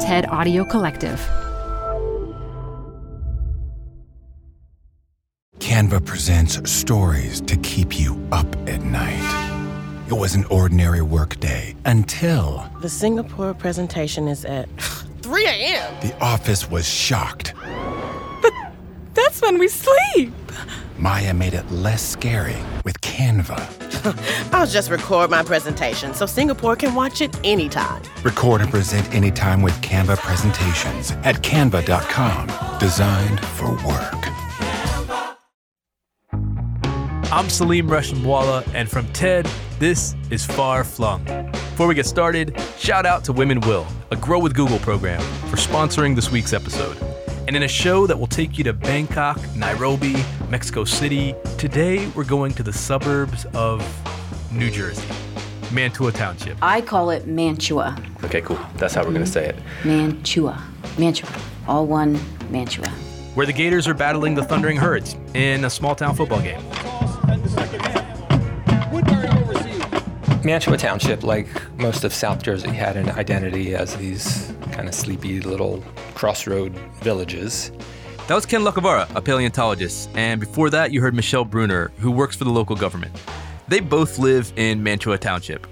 TED Audio Collective. Canva presents stories to keep you up at night. It was an ordinary workday until The Singapore presentation is at 3 a.m. the office was shocked. But That's when we sleep. Maya made it less scary with Canva. I'll just record my presentation so Singapore can watch it anytime. Record and present anytime with Canva presentations at canva.com. Designed for work. I'm Salim Reshamwala, and from TED, this is Far Flung. Before we get started, shout out to Women Will, a Grow with Google program, for sponsoring this week's episode. And in a show that will take you to Bangkok, Nairobi, Mexico City, today we're going to the suburbs of New Jersey, Mantua Township. I call it Mantua. Okay, cool. That's how we're going to say it. Mm-hmm. Mantua. Mantua. All one Mantua. Where the Gators are battling the Thundering Herds in a small town football game. Mantua Township, like most of South Jersey, had an identity as these kind of sleepy little crossroad villages. That was Ken Lacovara, a paleontologist, and before that, you heard Michelle Bruner, who works for the local government. They both live in Mantua Township.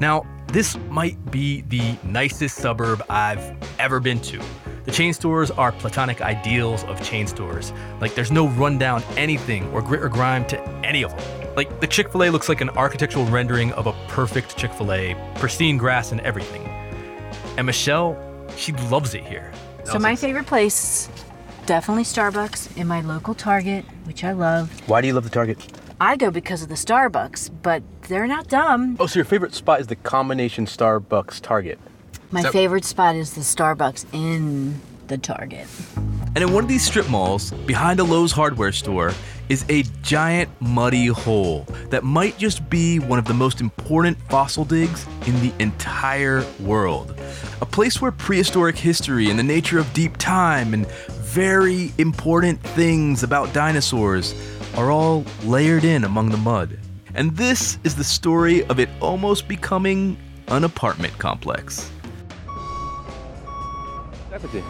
Now, this might be the nicest suburb I've ever been to. The chain stores are platonic ideals of chain stores. Like, there's no rundown anything or grit or grime to any of them. Like, the Chick fil A looks like an architectural rendering of a perfect Chick fil A, pristine grass and everything. And Michelle, she loves it here. So my favorite place, definitely Starbucks in my local Target, which I love. Why do you love the Target? I go because of the Starbucks, but they're not dumb. Oh, so your favorite spot is the combination Starbucks Target. My So- favorite spot is the Starbucks in the Target. And in one of these strip malls, behind a Lowe's hardware store, is a giant muddy hole that might just be one of the most important fossil digs in the entire world. A place where prehistoric history and the nature of deep time and very important things about dinosaurs are all layered in among the mud. And this is the story of it almost becoming an apartment complex.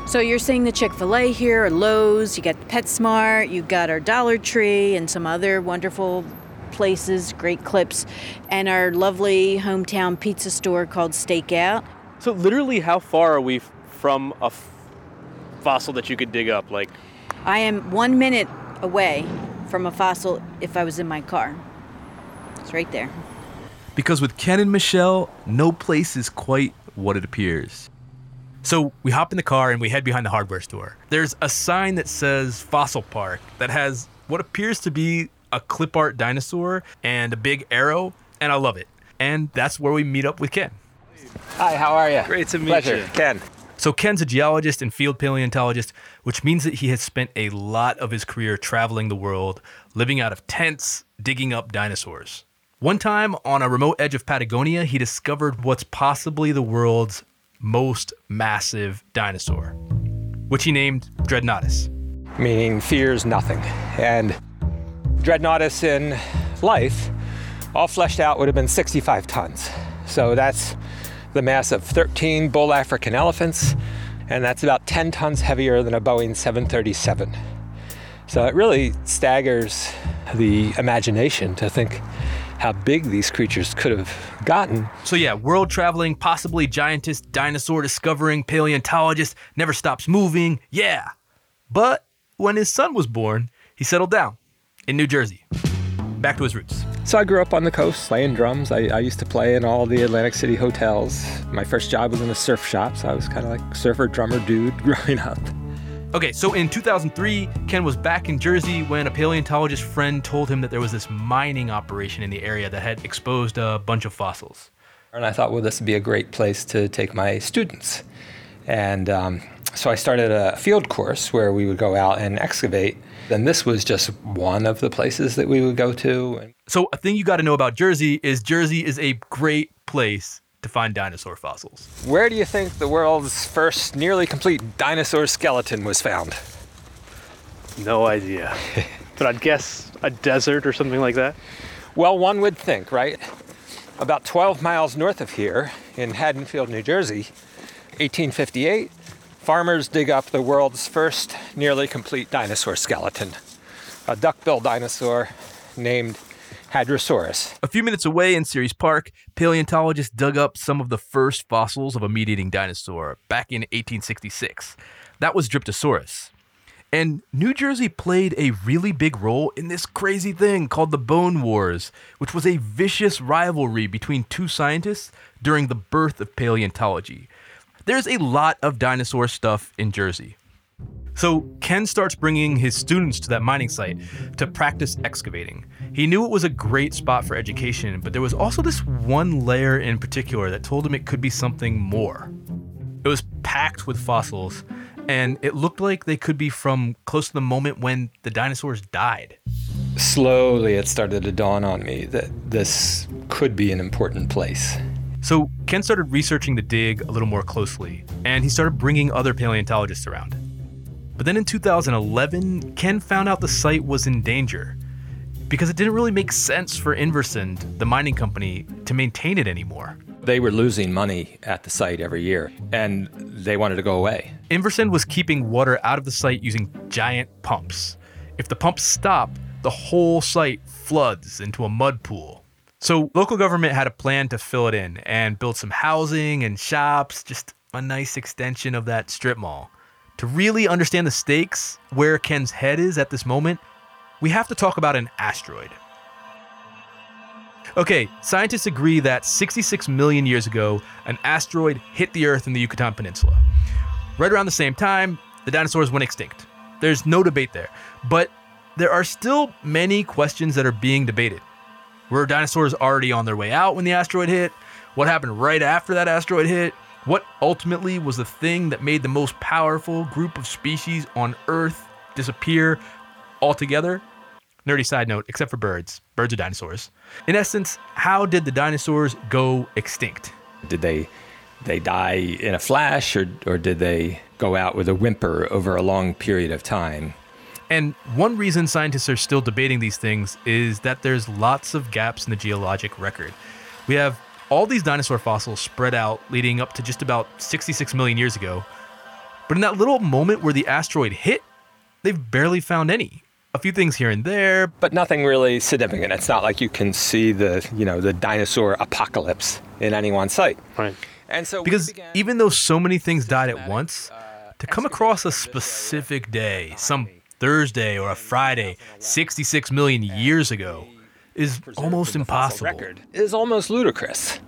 So you're seeing the Chick fil A here, or Lowe's, you got PetSmart, you got our Dollar Tree, and some other wonderful places, great clips, and our lovely hometown pizza store called Stakeout. So literally, how far are we from a f- fossil that you could dig up? Like, I am one minute away from a fossil if I was in my car. It's right there. Because with Ken and Michelle, no place is quite what it appears. So we hop in the car and we head behind the hardware store. There's a sign that says Fossil Park that has what appears to be a clip art dinosaur and a big arrow, and I love it. And that's where we meet up with Ken. Hi, how are you? Great to meet Pleasure. you. Ken. So Ken's a geologist and field paleontologist, which means that he has spent a lot of his career traveling the world, living out of tents, digging up dinosaurs. One time on a remote edge of Patagonia, he discovered what's possibly the world's most massive dinosaur, which he named Dreadnoughtus. Meaning fears nothing. And Dreadnoughtus in life, all fleshed out, would have been 65 tons. So that's the mass of 13 bull African elephants, and that's about 10 tons heavier than a Boeing 737. So it really staggers the imagination to think how big these creatures could have gotten. So yeah, world traveling, possibly giantess, dinosaur discovering, paleontologist, never stops moving. Yeah. But when his son was born, he settled down in New Jersey. Back to his roots. So I grew up on the coast playing drums. I, I used to play in all the Atlantic City hotels. My first job was in a surf shop, so I was kind of like surfer drummer dude growing up. Okay, so in 2003, Ken was back in Jersey when a paleontologist friend told him that there was this mining operation in the area that had exposed a bunch of fossils. And I thought, well, this would be a great place to take my students. And um, so I started a field course where we would go out and excavate. And this was just one of the places that we would go to. So, a thing you got to know about Jersey is Jersey is a great place to find dinosaur fossils. Where do you think the world's first nearly complete dinosaur skeleton was found? no idea. but I'd guess a desert or something like that. Well, one would think, right? About 12 miles north of here in Haddonfield, New Jersey, 1858, farmers dig up the world's first nearly complete dinosaur skeleton, a duck-billed dinosaur named Hadrosaurus. A few minutes away in Ceres Park, paleontologists dug up some of the first fossils of a meat eating dinosaur back in 1866. That was Dryptosaurus. And New Jersey played a really big role in this crazy thing called the Bone Wars, which was a vicious rivalry between two scientists during the birth of paleontology. There's a lot of dinosaur stuff in Jersey. So Ken starts bringing his students to that mining site to practice excavating. He knew it was a great spot for education, but there was also this one layer in particular that told him it could be something more. It was packed with fossils, and it looked like they could be from close to the moment when the dinosaurs died. Slowly, it started to dawn on me that this could be an important place. So Ken started researching the dig a little more closely, and he started bringing other paleontologists around. But then in 2011, Ken found out the site was in danger because it didn't really make sense for Inversand, the mining company, to maintain it anymore. They were losing money at the site every year, and they wanted to go away. Inversand was keeping water out of the site using giant pumps. If the pumps stop, the whole site floods into a mud pool. So local government had a plan to fill it in and build some housing and shops, just a nice extension of that strip mall. To really understand the stakes, where Ken's head is at this moment, we have to talk about an asteroid. Okay, scientists agree that 66 million years ago, an asteroid hit the Earth in the Yucatan Peninsula. Right around the same time, the dinosaurs went extinct. There's no debate there. But there are still many questions that are being debated. Were dinosaurs already on their way out when the asteroid hit? What happened right after that asteroid hit? What ultimately was the thing that made the most powerful group of species on Earth disappear altogether? Nerdy side note, except for birds. Birds are dinosaurs. In essence, how did the dinosaurs go extinct? Did they they die in a flash or or did they go out with a whimper over a long period of time? And one reason scientists are still debating these things is that there's lots of gaps in the geologic record. We have all these dinosaur fossils spread out leading up to just about 66 million years ago. But in that little moment where the asteroid hit, they've barely found any. A few things here and there, But nothing really significant. It's not like you can see the, you know, the dinosaur apocalypse in any one site. Right. And so because began- even though so many things died at once, uh, to come across a specific day, some Thursday or a Friday, 66 million years ago, is almost impossible. record is almost ludicrous.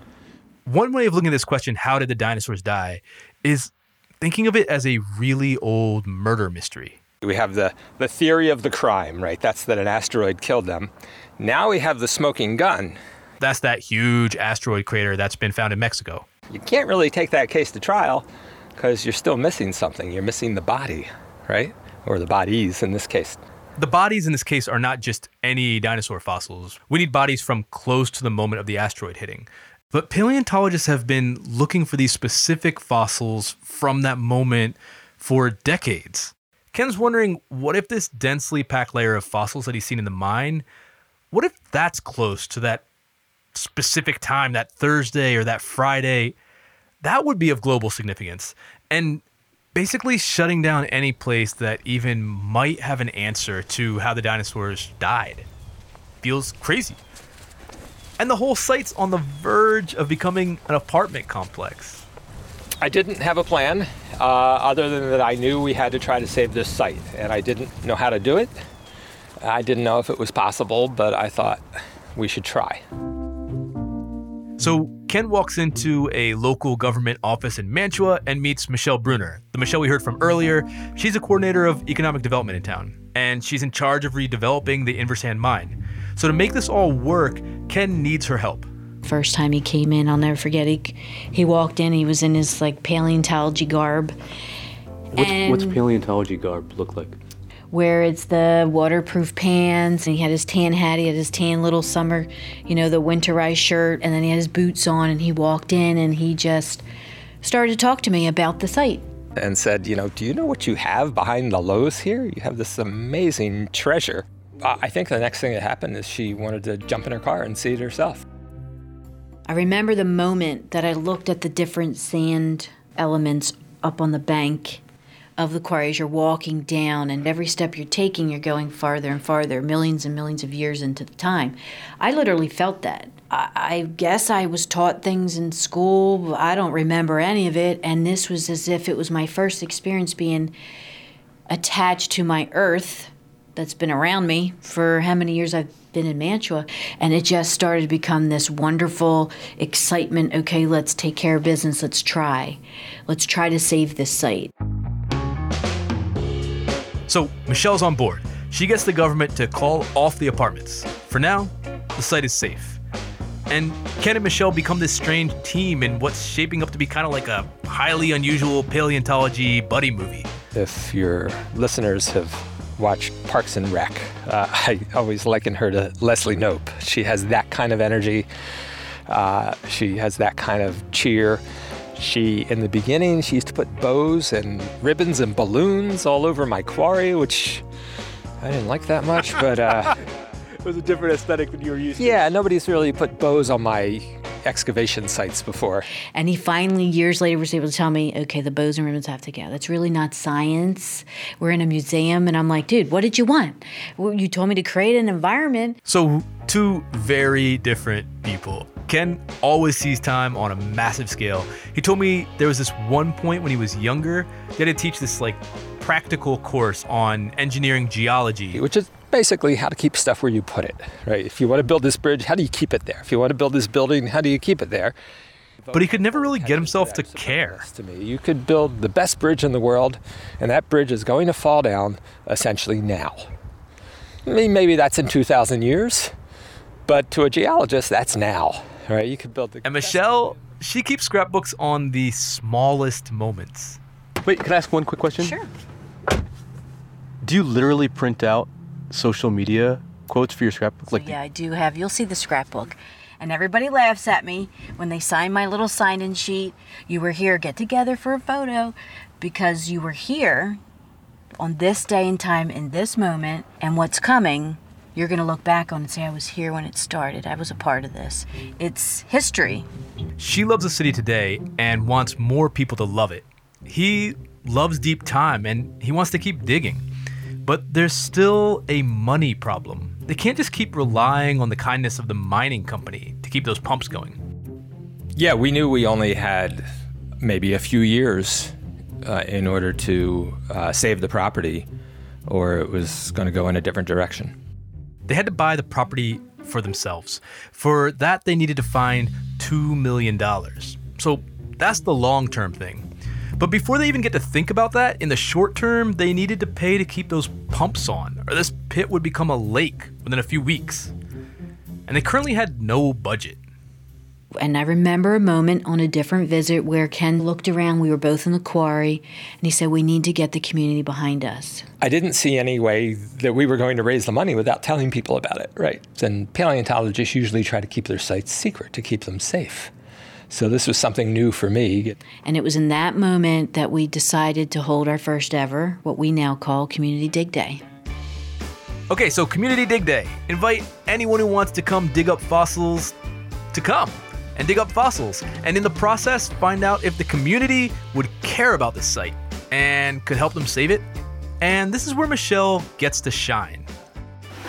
One way of looking at this question, how did the dinosaurs die, is thinking of it as a really old murder mystery. We have the, the theory of the crime, right? That's that an asteroid killed them. Now we have the smoking gun. That's that huge asteroid crater that's been found in Mexico. You can't really take that case to trial because you're still missing something. You're missing the body, right? Or the bodies in this case. The bodies in this case are not just any dinosaur fossils. We need bodies from close to the moment of the asteroid hitting. But paleontologists have been looking for these specific fossils from that moment for decades. Ken's wondering what if this densely packed layer of fossils that he's seen in the mine, what if that's close to that specific time, that Thursday or that Friday? That would be of global significance. And basically shutting down any place that even might have an answer to how the dinosaurs died. Feels crazy. And the whole site's on the verge of becoming an apartment complex. I didn't have a plan uh, other than that I knew we had to try to save this site, and I didn't know how to do it. I didn't know if it was possible, but I thought we should try. So Ken walks into a local government office in Mantua and meets Michelle Bruner, the Michelle we heard from earlier. She's a coordinator of economic development in town, and she's in charge of redeveloping the Inversand mine. So to make this all work, Ken needs her help. First time he came in, I'll never forget. He he walked in. He was in his like paleontology garb, What's, what's paleontology garb look like? Where it's the waterproof pants, and he had his tan hat. He had his tan little summer, you know, the winterized shirt, and then he had his boots on. And he walked in, and he just started to talk to me about the site. And said, you know, do you know what you have behind the Lowe's here? You have this amazing treasure. I think the next thing that happened is she wanted to jump in her car and see it herself. I remember the moment that I looked at the different sand elements up on the bank of the quarry as you're walking down, and every step you're taking, you're going farther and farther, millions and millions of years into the time. I literally felt that. I, I guess I was taught things in school, I don't remember any of it, and this was as if it was my first experience being attached to my earth that's been around me for how many years I've been in Mantua. And it just started to become this wonderful excitement. Okay, let's take care of business. Let's try. Let's try to save this site. So Michelle's on board. She gets the government to call off the apartments. For now, the site is safe. And Ken and Michelle become this strange team in what's shaping up to be kind of like a highly unusual paleontology buddy movie. If your listeners have watched Parks and Rec, uh, I always liken her to Leslie Knope. She has that kind of energy. Uh, she has that kind of cheer. She, in the beginning, she used to put bows and ribbons and balloons all over my quarry, which I didn't like that much, but uh, It was a different aesthetic than you were used to. yeah, nobody's really put bows on my excavation sites before. And he finally, years later, was able to tell me, okay, the bows and ribbons have to go. That's really not science. We're in a museum. And I'm like, dude, what did you want? Well, you told me to create an environment. So, two very different people. Ken always sees time on a massive scale. He told me there was this one point when he was younger, they had to teach this like practical course on engineering geology. which is basically how to keep stuff where you put it, right? If you want to build this bridge, how do you keep it there? If you want to build this building, how do you keep it there? But he could never really get himself to care. To me, you could build the best bridge in the world, and that bridge is going to fall down essentially now. I mean, maybe that's in 2,000 years, but to a geologist, that's now, right? You could build the. And Michelle, she keeps scrapbooks on the smallest moments. Wait, can I ask one quick question? Sure. Do you literally print out social media quotes for your scrapbook? Like, yeah, I do have. You'll see the scrapbook. And everybody laughs at me when they sign my little sign in sheet. You were here, get together for a photo because you were here on this day and time in this moment. And what's coming, you're going to look back on and say, I was here when it started. I was a part of this. It's history. She loves the city today and wants more people to love it. He loves deep time and he wants to keep digging. But there's still a money problem. They can't just keep relying on the kindness of the mining company to keep those pumps going. Yeah, we knew we only had maybe a few years uh, in order to uh, save the property, or it was going to go in a different direction. They had to buy the property for themselves. For that, they needed to find $2 million. So that's the long term thing. But before they even get to think about that, in the short term, they needed to pay to keep those pumps on, or this pit would become a lake within a few weeks. And they currently had no budget. And I remember a moment on a different visit where Ken looked around. We were both in the quarry, and he said, We need to get the community behind us. I didn't see any way that we were going to raise the money without telling people about it, right? And paleontologists usually try to keep their sites secret to keep them safe. So this was something new for me. And it was in that moment that we decided to hold our first ever, what we now call Community Dig Day. Okay, so Community Dig Day. Invite anyone who wants to come dig up fossils to come and dig up fossils. And in the process, find out if the community would care about the site and could help them save it. And this is where Michelle gets to shine.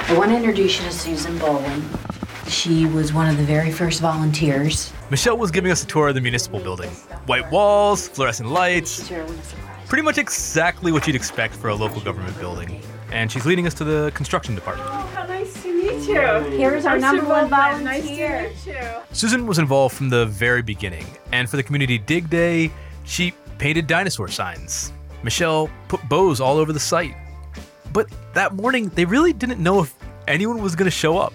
I want to introduce you to Susan Bolin. She was one of the very first volunteers. Michelle was giving us a tour of the municipal building. White walls, fluorescent lights, pretty much exactly what you'd expect for a local government building. And she's leading us to the construction department. Oh, How nice to meet you. Here's our I'm number one Susan. Nice to meet you. Susan was involved from the very beginning, and for the community dig day, she painted dinosaur signs. Michelle put bows all over the site. But that morning, they really didn't know if anyone was going to show up.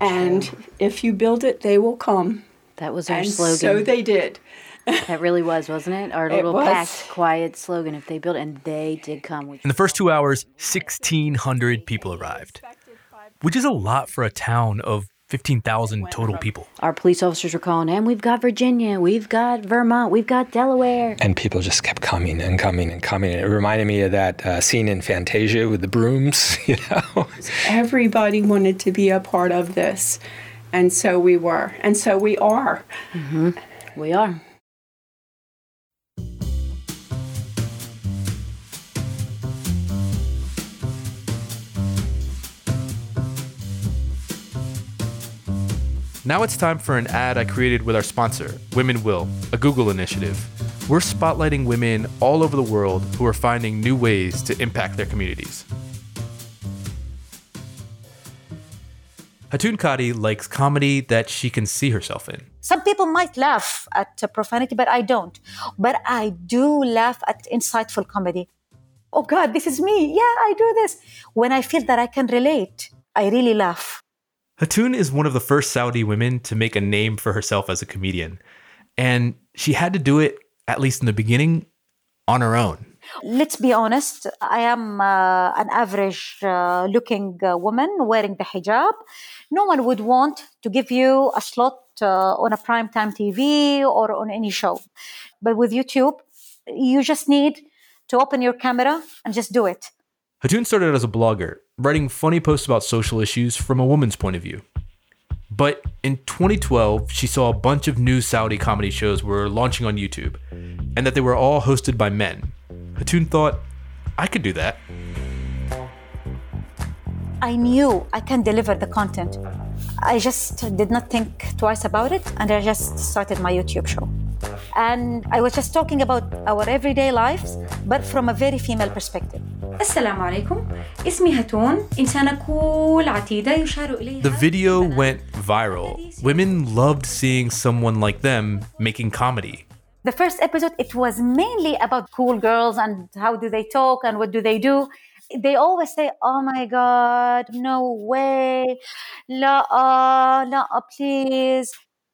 And if you build it, they will come. That was our and slogan. so they did. that really was, wasn't it? Our It little was. packed, quiet slogan. If they built it, and they did come. Which In the first two hours, 1,600 people arrived, which is a lot for a town of 15,000 total people. our police officers were calling and We've got Virginia. We've got Vermont. We've got Delaware. And people just kept coming and coming and coming. It reminded me of that uh, scene in Fantasia with the brooms, you know? Everybody wanted to be a part of this. And so we were. And so we are. We are. Now it's time for an ad I created with our sponsor, Women Will, a Google initiative. We're spotlighting women all over the world who are finding new ways to impact their communities. Hatun Kadi likes comedy that she can see herself in. Some people might laugh at profanity, but I don't. But I do laugh at insightful comedy. Oh God, this is me. Yeah, I do this. When I feel that I can relate, I really laugh. Hatun is one of the first Saudi women to make a name for herself as a comedian. And she had to do it, at least in the beginning, on her own. Let's be honest, I am uh, an average uh, looking uh, woman wearing the hijab. No one would want to give you a slot uh, on a primetime TV or on any show. But with YouTube, you just need to open your camera and just do it. Hatun started as a blogger, writing funny posts about social issues from a woman's point of view. But in 2012, she saw a bunch of new Saudi comedy shows were launching on YouTube, and that they were all hosted by men. Hatun thought, I could do that. I knew I can deliver the content. I just did not think twice about it, and I just started my YouTube show. And I was just talking about our everyday lives, but from a very female perspective. السلام عليكم اسمي هتون إنسانة كول عتيدة يشار إليها The video went viral. Women loved seeing someone like them making comedy. The first episode, it was mainly about cool girls and how do they talk and what do they do. They always say, "Oh my God, no way, la, la, please."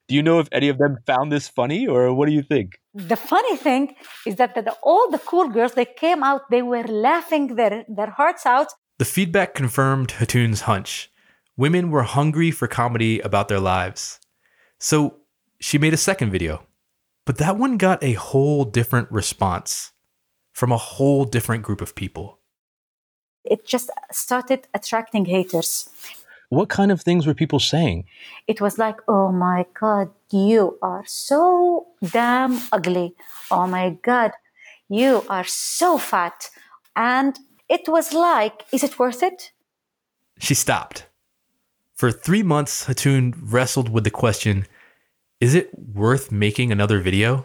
Do you know if any of them found this funny, or what do you think? The funny thing is that the, all the cool girls they came out, they were laughing their their hearts out. The feedback confirmed Hatun's hunch. Women were hungry for comedy about their lives. So she made a second video. But that one got a whole different response from a whole different group of people. It just started attracting haters. What kind of things were people saying? It was like, oh my God, you are so damn ugly. Oh my God, you are so fat. And it was like, is it worth it? She stopped. For three months, Hatun wrestled with the question is it worth making another video?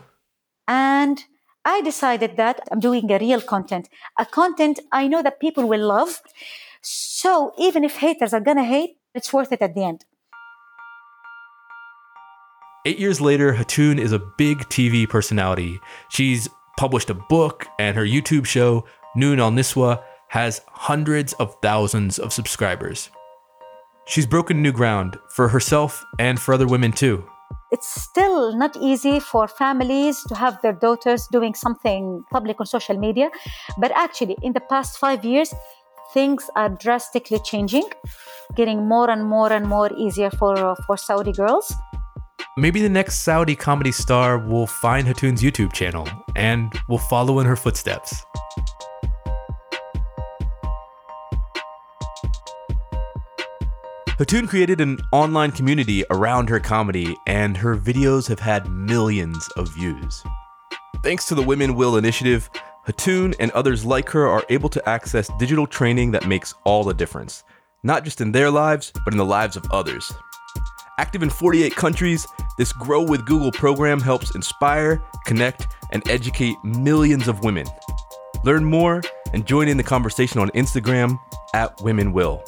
And I decided that I'm doing a real content, a content I know that people will love. So even if haters are gonna hate, it's worth it at the end. Eight years later, Hatun is a big TV personality. She's published a book, and her YouTube show, Noon Al Niswa, has hundreds of thousands of subscribers. She's broken new ground for herself and for other women too. It's still not easy for families to have their daughters doing something public on social media, but actually, in the past five years, things are drastically changing, getting more and more and more easier for, uh, for Saudi girls. Maybe the next Saudi comedy star will find Hatun's YouTube channel and will follow in her footsteps. Hatun created an online community around her comedy, and her videos have had millions of views. Thanks to the Women Will initiative, Hatun and others like her are able to access digital training that makes all the difference, not just in their lives, but in the lives of others. Active in 48 countries, this Grow with Google program helps inspire, connect, and educate millions of women. Learn more and join in the conversation on Instagram at Women Will.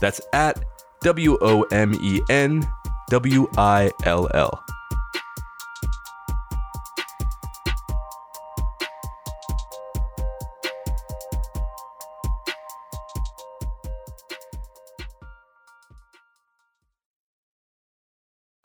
That's at W O M E N W I L L.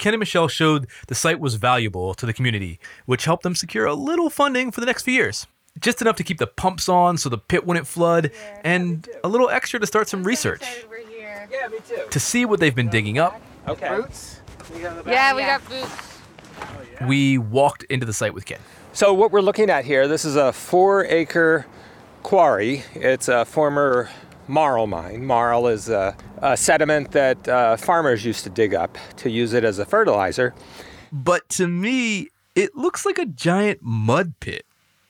Ken and Michelle showed the site was valuable to the community, which helped them secure a little funding for the next few years. Just enough to keep the pumps on so the pit wouldn't flood, yeah, and a little extra to start some research. Yeah, me too. To see what they've been digging up. Okay. Boots? Yeah, we got boots. Oh, we walked into the site with Ken. So what we're looking at here, this is a four acre quarry. It's a former marl mine. Marl is a, a sediment that uh, farmers used to dig up to use it as a fertilizer. But to me, it looks like a giant mud pit.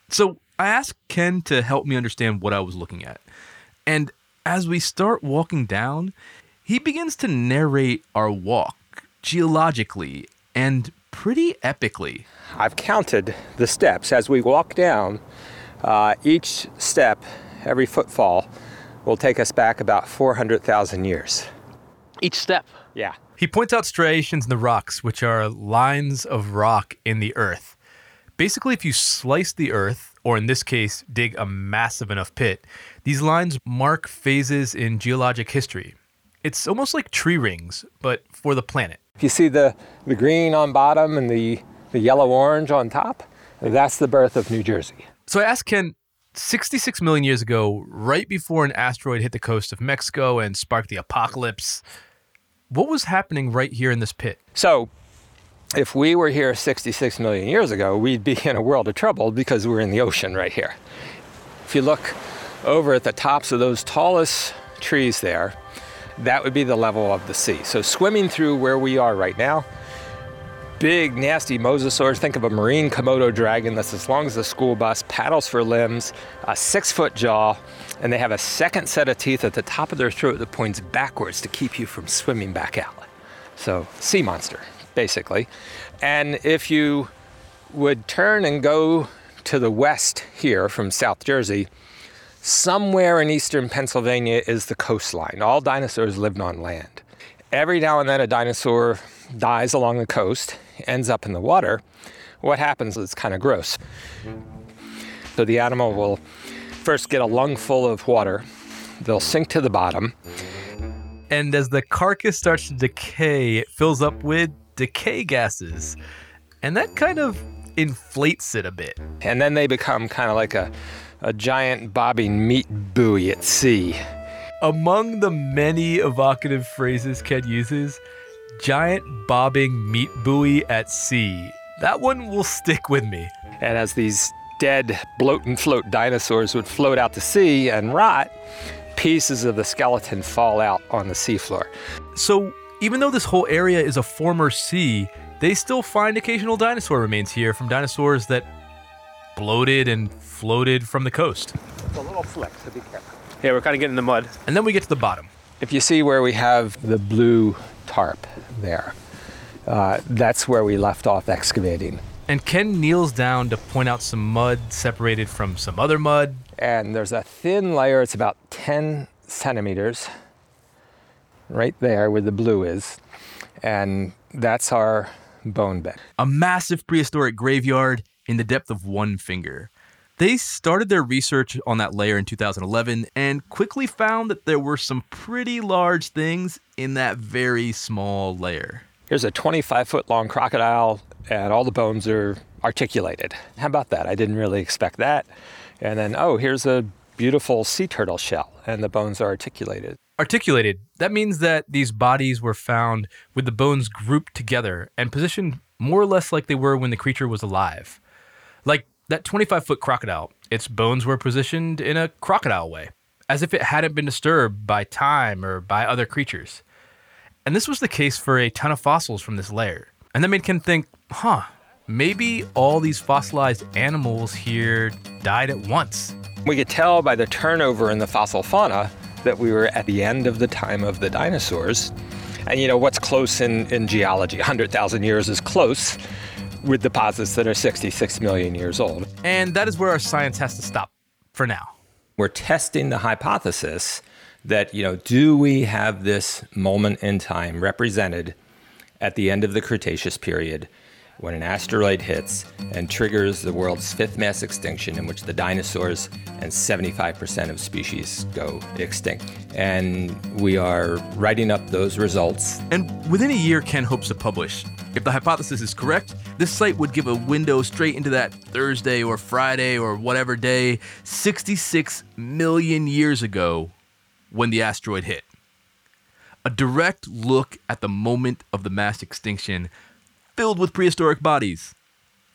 So I asked Ken to help me understand what I was looking at. And as we start walking down, he begins to narrate our walk geologically and pretty epically. I've counted the steps as we walk down. Uh, each step, every footfall, will take us back about 400,000 years. Each step. Yeah. He points out striations in the rocks, which are lines of rock in the earth. Basically, if you slice the earth, or in this case, dig a massive enough pit, these lines mark phases in geologic history. It's almost like tree rings, but for the planet. If you see the, the green on bottom and the, the yellow orange on top, that's the birth of New Jersey. So I asked Ken 66 million years ago, right before an asteroid hit the coast of Mexico and sparked the apocalypse, what was happening right here in this pit? So, if we were here 66 million years ago, we'd be in a world of trouble because we're in the ocean right here. If you look over at the tops of those tallest trees there, that would be the level of the sea. So, swimming through where we are right now, big, nasty mosasaurs. Think of a marine Komodo dragon that's as long as a school bus, paddles for limbs, a six foot jaw, and they have a second set of teeth at the top of their throat that points backwards to keep you from swimming back out. So, sea monster, basically. And if you would turn and go to the west here from South Jersey, somewhere in eastern Pennsylvania is the coastline. All dinosaurs lived on land. Every now and then a dinosaur dies along the coast, ends up in the water. What happens is kind of gross. So the animal will first get a lungful of water, they'll sink to the bottom. And as the carcass starts to decay, it fills up with decay gases. And that kind of inflates it a bit. And then they become kind of like a, a giant bobbing meat buoy at sea. Among the many evocative phrases Ken uses, giant bobbing meat buoy at sea. That one will stick with me. And as these dead bloat and float dinosaurs would float out to sea and rot, pieces of the skeleton fall out on the seafloor. So, even though this whole area is a former sea, they still find occasional dinosaur remains here from dinosaurs that bloated and floated from the coast. It's a little slick, so be careful. Yeah, we're kind of getting in the mud. And then we get to the bottom. If you see where we have the blue tarp there, uh, that's where we left off excavating. And Ken kneels down to point out some mud separated from some other mud. And there's a thin layer, it's about 10 centimeters, right there where the blue is. And that's our bone bed. A massive prehistoric graveyard in the depth of one finger. They started their research on that layer in 2011 and quickly found that there were some pretty large things in that very small layer. Here's a 25 foot long crocodile, and all the bones are articulated. How about that? I didn't really expect that. And then, oh, here's a beautiful sea turtle shell, and the bones are articulated. Articulated, that means that these bodies were found with the bones grouped together and positioned more or less like they were when the creature was alive. Like that 25 foot crocodile, its bones were positioned in a crocodile way, as if it hadn't been disturbed by time or by other creatures. And this was the case for a ton of fossils from this layer. And that made Ken think, huh, maybe all these fossilized animals here died at once. We could tell by the turnover in the fossil fauna that we were at the end of the time of the dinosaurs. And you know, what's close in, in geology? 100,000 years is close with deposits that are 66 million years old. And that is where our science has to stop for now. We're testing the hypothesis that, you know, do we have this moment in time represented at the end of the Cretaceous period when an asteroid hits and triggers the world's fifth mass extinction, in which the dinosaurs and 75% of species go extinct. And we are writing up those results. And within a year, Ken hopes to publish. If the hypothesis is correct, this site would give a window straight into that Thursday or Friday or whatever day 66 million years ago when the asteroid hit. A direct look at the moment of the mass extinction filled with prehistoric bodies.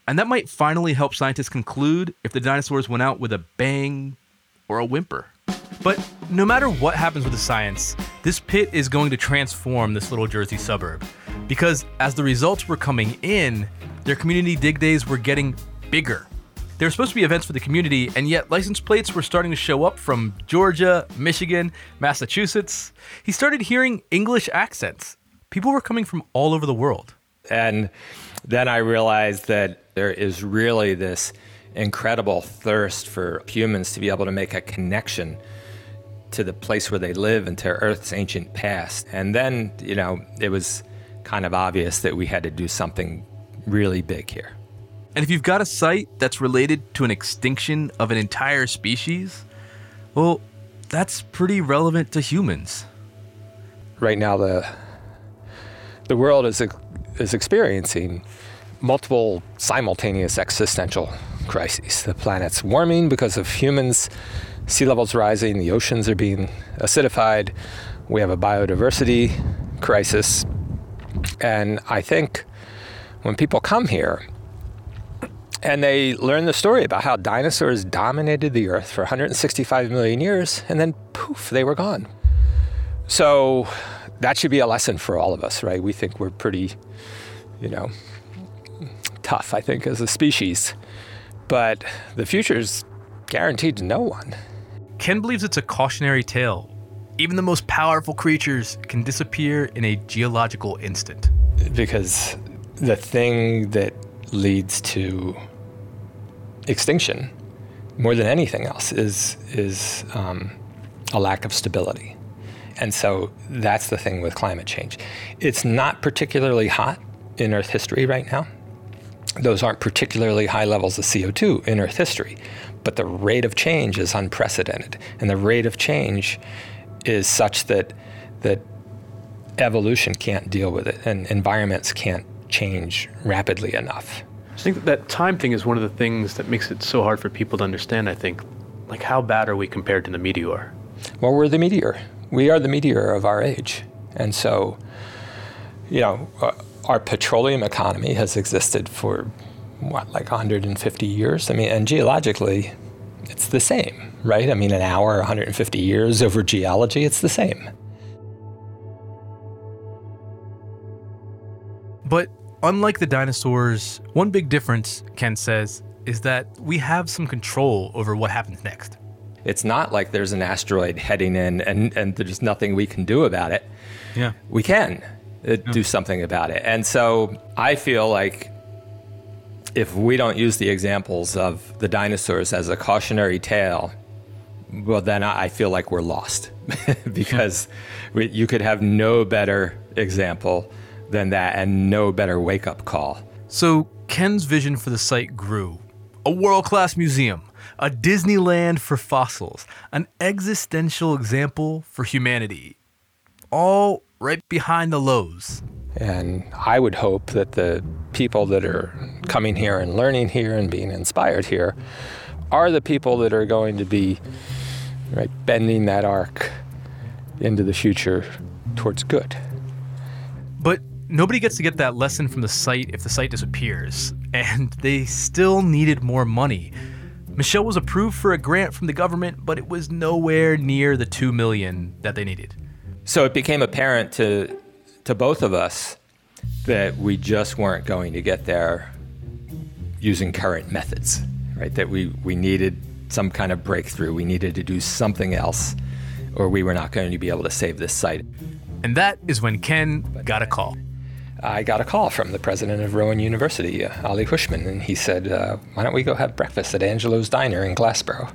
And that might finally help scientists conclude if the dinosaurs went out with a bang or a whimper. But no matter what happens with the science, this pit is going to transform this little Jersey suburb. Because as the results were coming in, their community dig days were getting bigger. There were supposed to be events for the community, and yet license plates were starting to show up from Georgia, Michigan, Massachusetts. He started hearing English accents. people were coming from all over the world. And then I realized that there is really this incredible thirst for humans to be able to make a connection to the place where they live and to Earth's ancient past. And then, you know, it was kind of obvious that we had to do something really big here. And if you've got a site that's related to an extinction of an entire species, well, that's pretty relevant to humans. Right now, the the world is is experiencing multiple simultaneous existential crises. The planet's warming because of humans, sea levels rising, the oceans are being acidified. We have a biodiversity crisis. And I think when people come here and they learn the story about how dinosaurs dominated the earth for 165 million years and then poof, they were gone. So that should be a lesson for all of us, right? We think we're pretty, you know, tough, I think, as a species. But the future's guaranteed to no one. Ken believes it's a cautionary tale. Even the most powerful creatures can disappear in a geological instant. Because the thing that leads to extinction, more than anything else, is is um, a lack of stability. And so that's the thing with climate change. It's not particularly hot in Earth history right now. Those aren't particularly high levels of CO2 in Earth history, but the rate of change is unprecedented. And the rate of change is such that that evolution can't deal with it and environments can't change rapidly enough. I think that, time thing is one of the things that makes it so hard for people to understand, I think. Like, how bad are we compared to the meteor? Well, we're the meteor. We are the meteor of our age. And so, you know, uh, our petroleum economy has existed for, what, like 150 years? I mean, and geologically, it's the same, right? I mean, an hour, 150 years over geology, it's the same. But unlike the dinosaurs, one big difference, Ken says, is that we have some control over what happens next. It's not like there's an asteroid heading in and, and there's nothing we can do about it. Yeah. We can uh, do something about it. And so I feel like if we don't use the examples of the dinosaurs as a cautionary tale, well, then I feel like we're lost because we, you could have no better example than that and no better wake up call. So Ken's vision for the site grew a world class museum, a Disneyland for fossils, an existential example for humanity. All right behind the Lowe's. And I would hope that the people that are coming here and learning here and being inspired here are the people that are going to be right bending that arc into the future towards good. But nobody gets to get that lesson from the site if the site disappears, and they still needed more money. Michelle was approved for a grant from the government, but it was nowhere near the 2 million that they needed. So it became apparent to to both of us that we just weren't going to get there using current methods, right? That we, we needed some kind of breakthrough. We needed to do something else, or we were not going to be able to save this site. And that is when Ken got a call. I got a call from the president of Rowan University, uh, Ali Houshmand, and he said, uh, Why don't we go have breakfast at Angelo's Diner in Glassboro?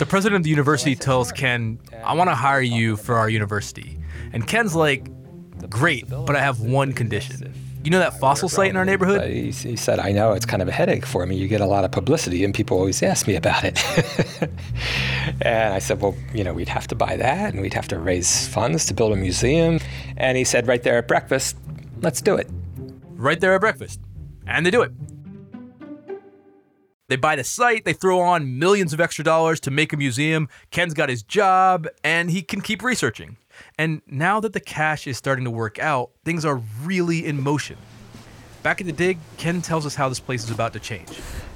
The president of the university tells Ken, I want to hire you for our university. And Ken's like, Great, but I have one condition. You know that fossil site in our neighborhood? He, he, said, I know, it's kind of a headache for me. You get a lot of publicity, and people always ask me about it. and I said, Well, you know, we'd have to buy that, and we'd have to raise funds to build a museum. And he said, Right there at breakfast, let's do it. Right there at breakfast. And they do it. They buy the site, they throw on millions of extra dollars to make a museum. Ken's got his job, and he can keep researching. And now that the cash is starting to work out, things are really in motion. Back at the dig, Ken tells us how this place is about to change.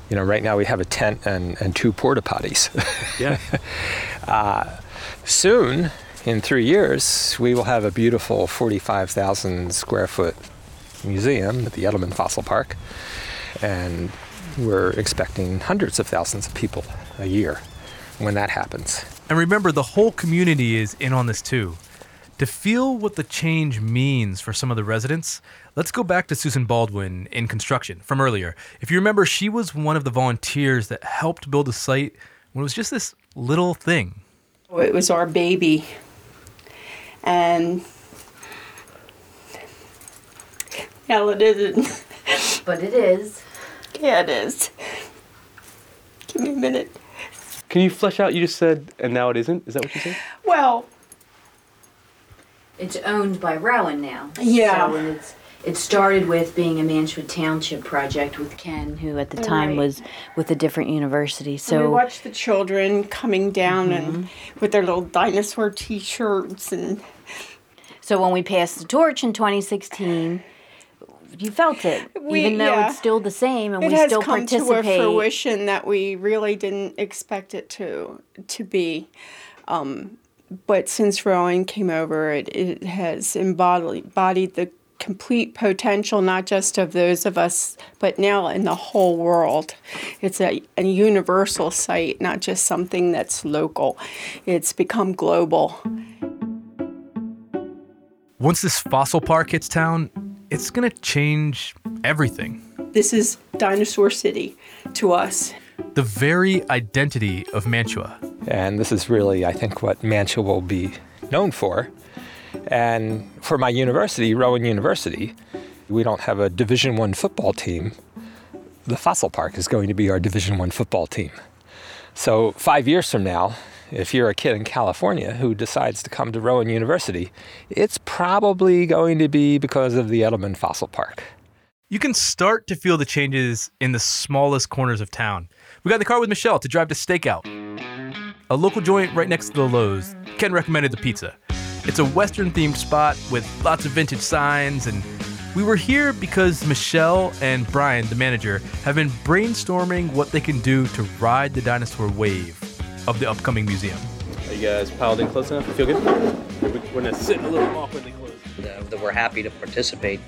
You know, right now we have a tent and, and two porta potties. Yeah. uh, soon, in three years, we will have a beautiful 45,000 square foot museum at the Edelman Fossil Park. And we're expecting hundreds of thousands of people a year when that happens. And remember, the whole community is in on this too. To feel what the change means for some of the residents, let's go back to Susan Baldwin in construction from earlier. If you remember, she was one of the volunteers that helped build the site when it was just this little thing. Oh, it was our baby. And well, it isn't. But it is. Yeah, it is. Give me a minute. Can you flesh out? You just said, and now it isn't. Is that what you said? Well, It's owned by Rowan now. Yeah. So, and it's it started with being a Mantua Township project with Ken, who at the time Right. was with a different university. so we watched the children coming down and with their little dinosaur T-shirts and so when we passed the torch in 2016, you felt it, We- even though yeah. it's still the same, and it we has still come to a fruition that we really didn't expect it to to be. Um, but since Rowan came over, it, it has embodied, embodied the complete potential, not just of those of us, but now in the whole world. It's a, a universal site, not just something that's local. It's become global. Once this fossil park hits town, it's going to change everything. This is Dinosaur City to us. The very identity of Mantua. And this is really, I think, what Mantua will be known for. And for my university, Rowan University, we don't have a Division One football team. The Fossil Park is going to be our Division One football team. So five years from now, if you're a kid in California who decides to come to Rowan University, it's probably going to be because of the Edelman Fossil Park. You can start to feel the changes in the smallest corners of town. We got in the car with Michelle to drive to Stakeout, a local joint right next to the Lowe's. Ken recommended the pizza. It's a Western themed spot with lots of vintage signs, and we were here because Michelle and Brian, the manager, have been brainstorming what they can do to ride the dinosaur wave of the upcoming museum. Are you guys piled in close enough? You feel good? We're, we're gonna sit a little awkwardly close. uh, that we're happy to participate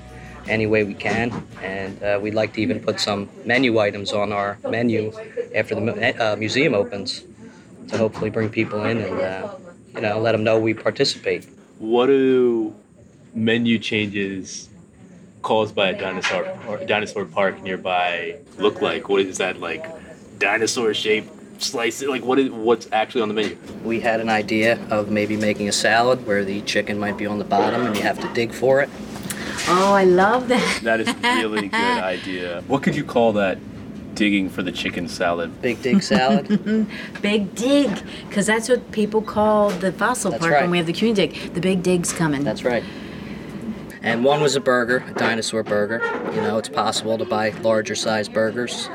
any way we can, and uh, we'd like to even put some menu items on our menu after the uh, museum opens to hopefully bring people in and uh, you know let them know we participate. What do menu changes caused by a dinosaur or a dinosaur park nearby look like? What is that like? Dinosaur shaped slice? it Like what is what's actually on the menu? We had an idea of maybe making a salad where the chicken might be on the bottom and you have to dig for it. Oh, I love that. That is a really good idea. What could you call that? Digging for the chicken salad. Big dig salad. Big dig, because that's what people call the fossil That's park right. when we have the community dig. The big dig's coming. That's right. And one was a burger, a dinosaur burger. You know, it's possible to buy larger size burgers.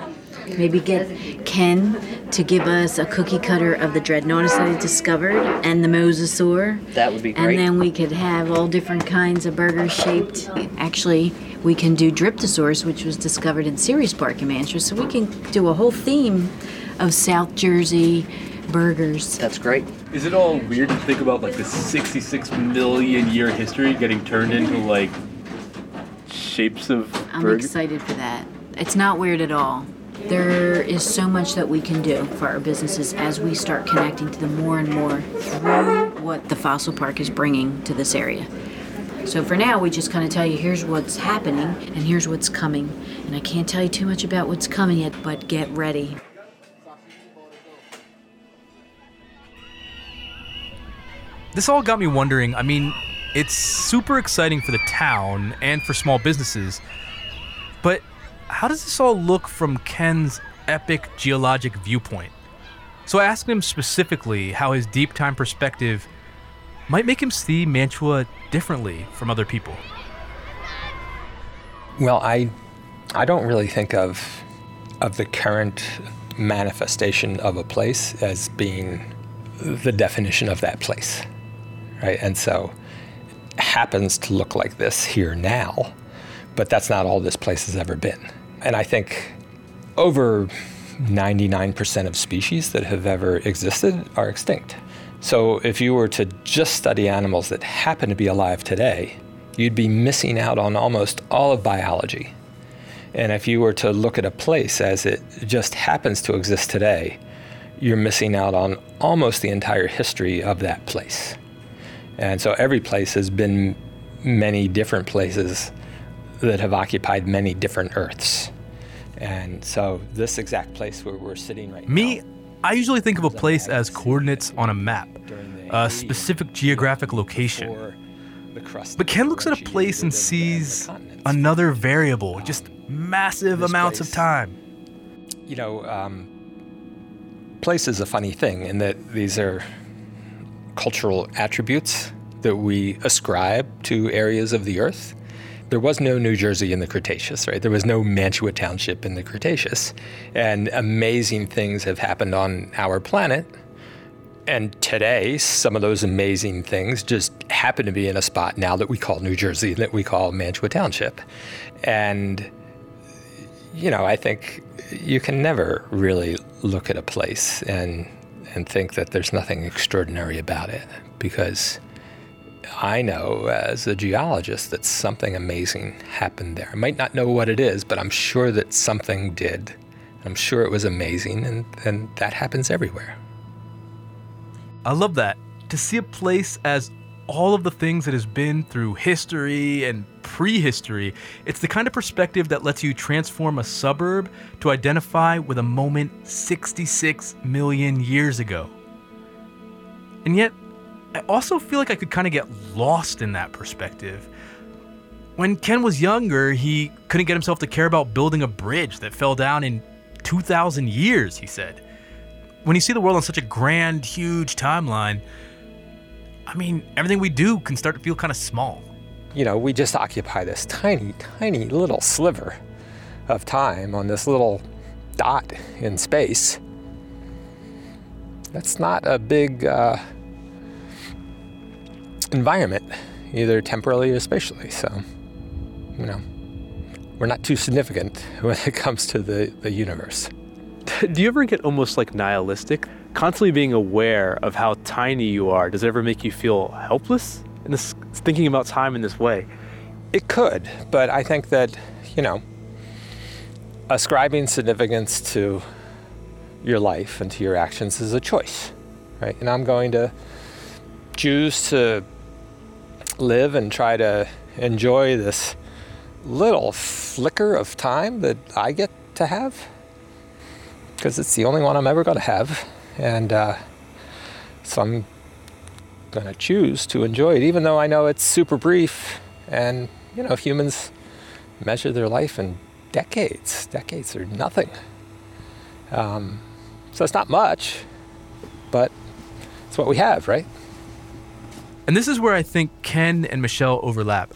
Maybe get Ken to give us a cookie cutter of the Dreadnoughtus that he discovered and the Mosasaur. That would be great. And then we could have all different kinds of burgers shaped. Actually, we can do Dryptosaurus, which was discovered in Ceres Park in Manchester. So we can do a whole theme of South Jersey burgers. That's great. Is it all weird to think about like the 66 million year history getting turned into like shapes of I'm burgers? excited for that. It's not weird at all. There is so much that we can do for our businesses as we start connecting to them more and more through what the fossil park is bringing to this area. So for now, we just kind of tell you here's what's happening and here's what's coming. And I can't tell you too much about what's coming yet, but get ready. This all got me wondering. I mean, it's super exciting for the town and for small businesses, but how does this all look from Ken's epic geologic viewpoint? So I asked him specifically how his deep time perspective might make him see Mantua differently from other people. Well, I, I don't really think of, of the current manifestation of a place as being the definition of that place, right? And so, it happens to look like this here now, but that's not all this place has ever been. And I think over 99% of species that have ever existed are extinct. So if you were to just study animals that happen to be alive today, you'd be missing out on almost all of biology. And if you were to look at a place as it just happens to exist today, you're missing out on almost the entire history of that place. And so every place has been many different places that have occupied many different Earths. And so this exact place where we're sitting right now. Me, I usually think of a place as coordinates on a map, a specific geographic location. But Ken looks at a place and sees another variable, just massive amounts of time. You know, um, place is a funny thing in that these are cultural attributes that we ascribe to areas of the earth. There was no New Jersey in the Cretaceous, right? There was no Mantua Township in the Cretaceous. And amazing things have happened on our planet. And today, some of those amazing things just happen to be in a spot now that we call New Jersey, that we call Mantua Township. And, you know, I think you can never really look at a place and, and think that there's nothing extraordinary about it because I know as a geologist that something amazing happened there. I might not know what it is, but I'm sure that something did. I'm sure it was amazing, and, and that happens everywhere. I love that. To see a place as all of the things it has been through history and prehistory, it's the kind of perspective that lets you transform a suburb to identify with a moment 66 million years ago. And yet, I also feel like I could kind of get lost in that perspective. When Ken was younger, he couldn't get himself to care about building a bridge that fell down in 2,000 years, he said. When you see the world on such a grand, huge timeline, I mean, everything we do can start to feel kind of small. You know, we just occupy this tiny, tiny little sliver of time on this little dot in space. That's not a big uh, environment, either temporally or spatially. So, you know, we're not too significant when it comes to the, the universe. Do you ever get almost like nihilistic? Constantly being aware of how tiny you are, does it ever make you feel helpless in this thinking about time in this way? It could, but I think that, you know, ascribing significance to your life and to your actions is a choice, right? And I'm going to choose to live and try to enjoy this little flicker of time that I get to have because it's the only one I'm ever going to have. And uh, so I'm going to choose to enjoy it, even though I know it's super brief. And, you know, humans measure their life in decades. Decades are nothing. Um, so it's not much, but it's what we have, right? And this is where I think Ken and Michelle overlap.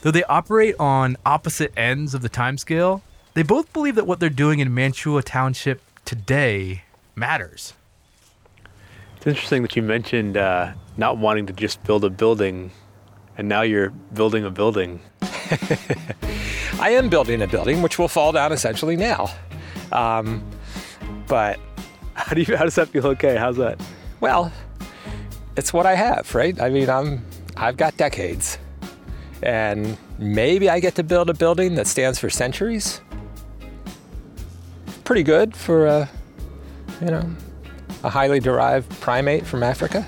Though they operate on opposite ends of the timescale, they both believe that what they're doing in Mantua Township today matters. It's interesting that you mentioned uh, not wanting to just build a building, and now you're building a building. I am building a building, which will fall down essentially now. Um, but how do you? How does that feel? Okay, how's that? Well, it's what I have, right? I mean, I'm I've got decades, and maybe I get to build a building that stands for centuries pretty good for a, you know, a highly derived primate from Africa.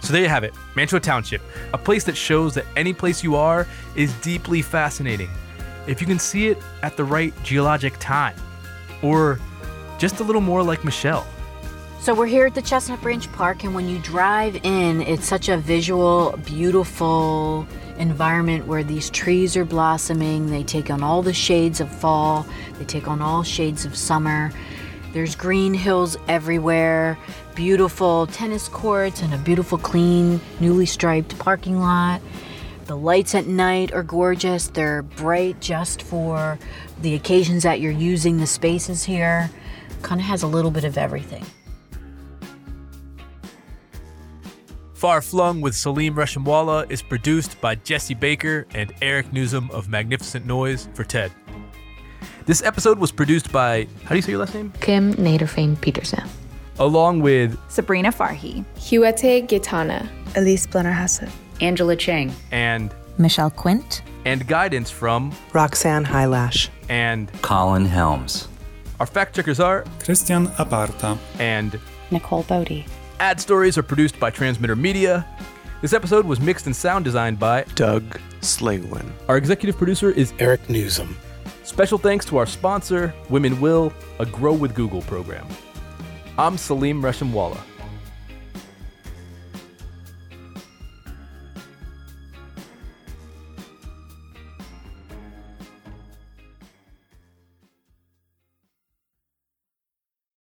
So there you have it, Mantua Township, a place that shows that any place you are is deeply fascinating if you can see it at the right geologic time, or just a little more like Michelle. So we're here at the Chestnut Branch Park, and when you drive in, it's such a visual, beautiful environment where these trees are blossoming. They take on all the shades of fall, they take on all shades of summer. There's green hills everywhere, beautiful tennis courts, and a beautiful, clean, newly striped parking lot. The lights at night are gorgeous. They're bright just for the occasions that you're using the spaces here. Kind of has a little bit of everything. Far Flung with Saleem Reshamwala is produced by Jesse Baker and Eric Nuzum of Magnificent Noise for TED. This episode was produced by, how do you say your last name? Kim Nederveen Pieterse. Along with Sabrina Farhi, Huete Gitana, Elise Blennerhassett, Angela Chang, and Michelle Quint, and guidance from Roxanne Hai Lash and Colin Helms. Our fact checkers are Christian Aparta and Nicole Bodie. Ad stories are produced by Transmitter Media. This episode was mixed and sound designed by Doug Slangwin. Our executive producer is Eric Nuzum. Special thanks to our sponsor, Women Will, a Grow with Google program. I'm Saleem Reshamwala.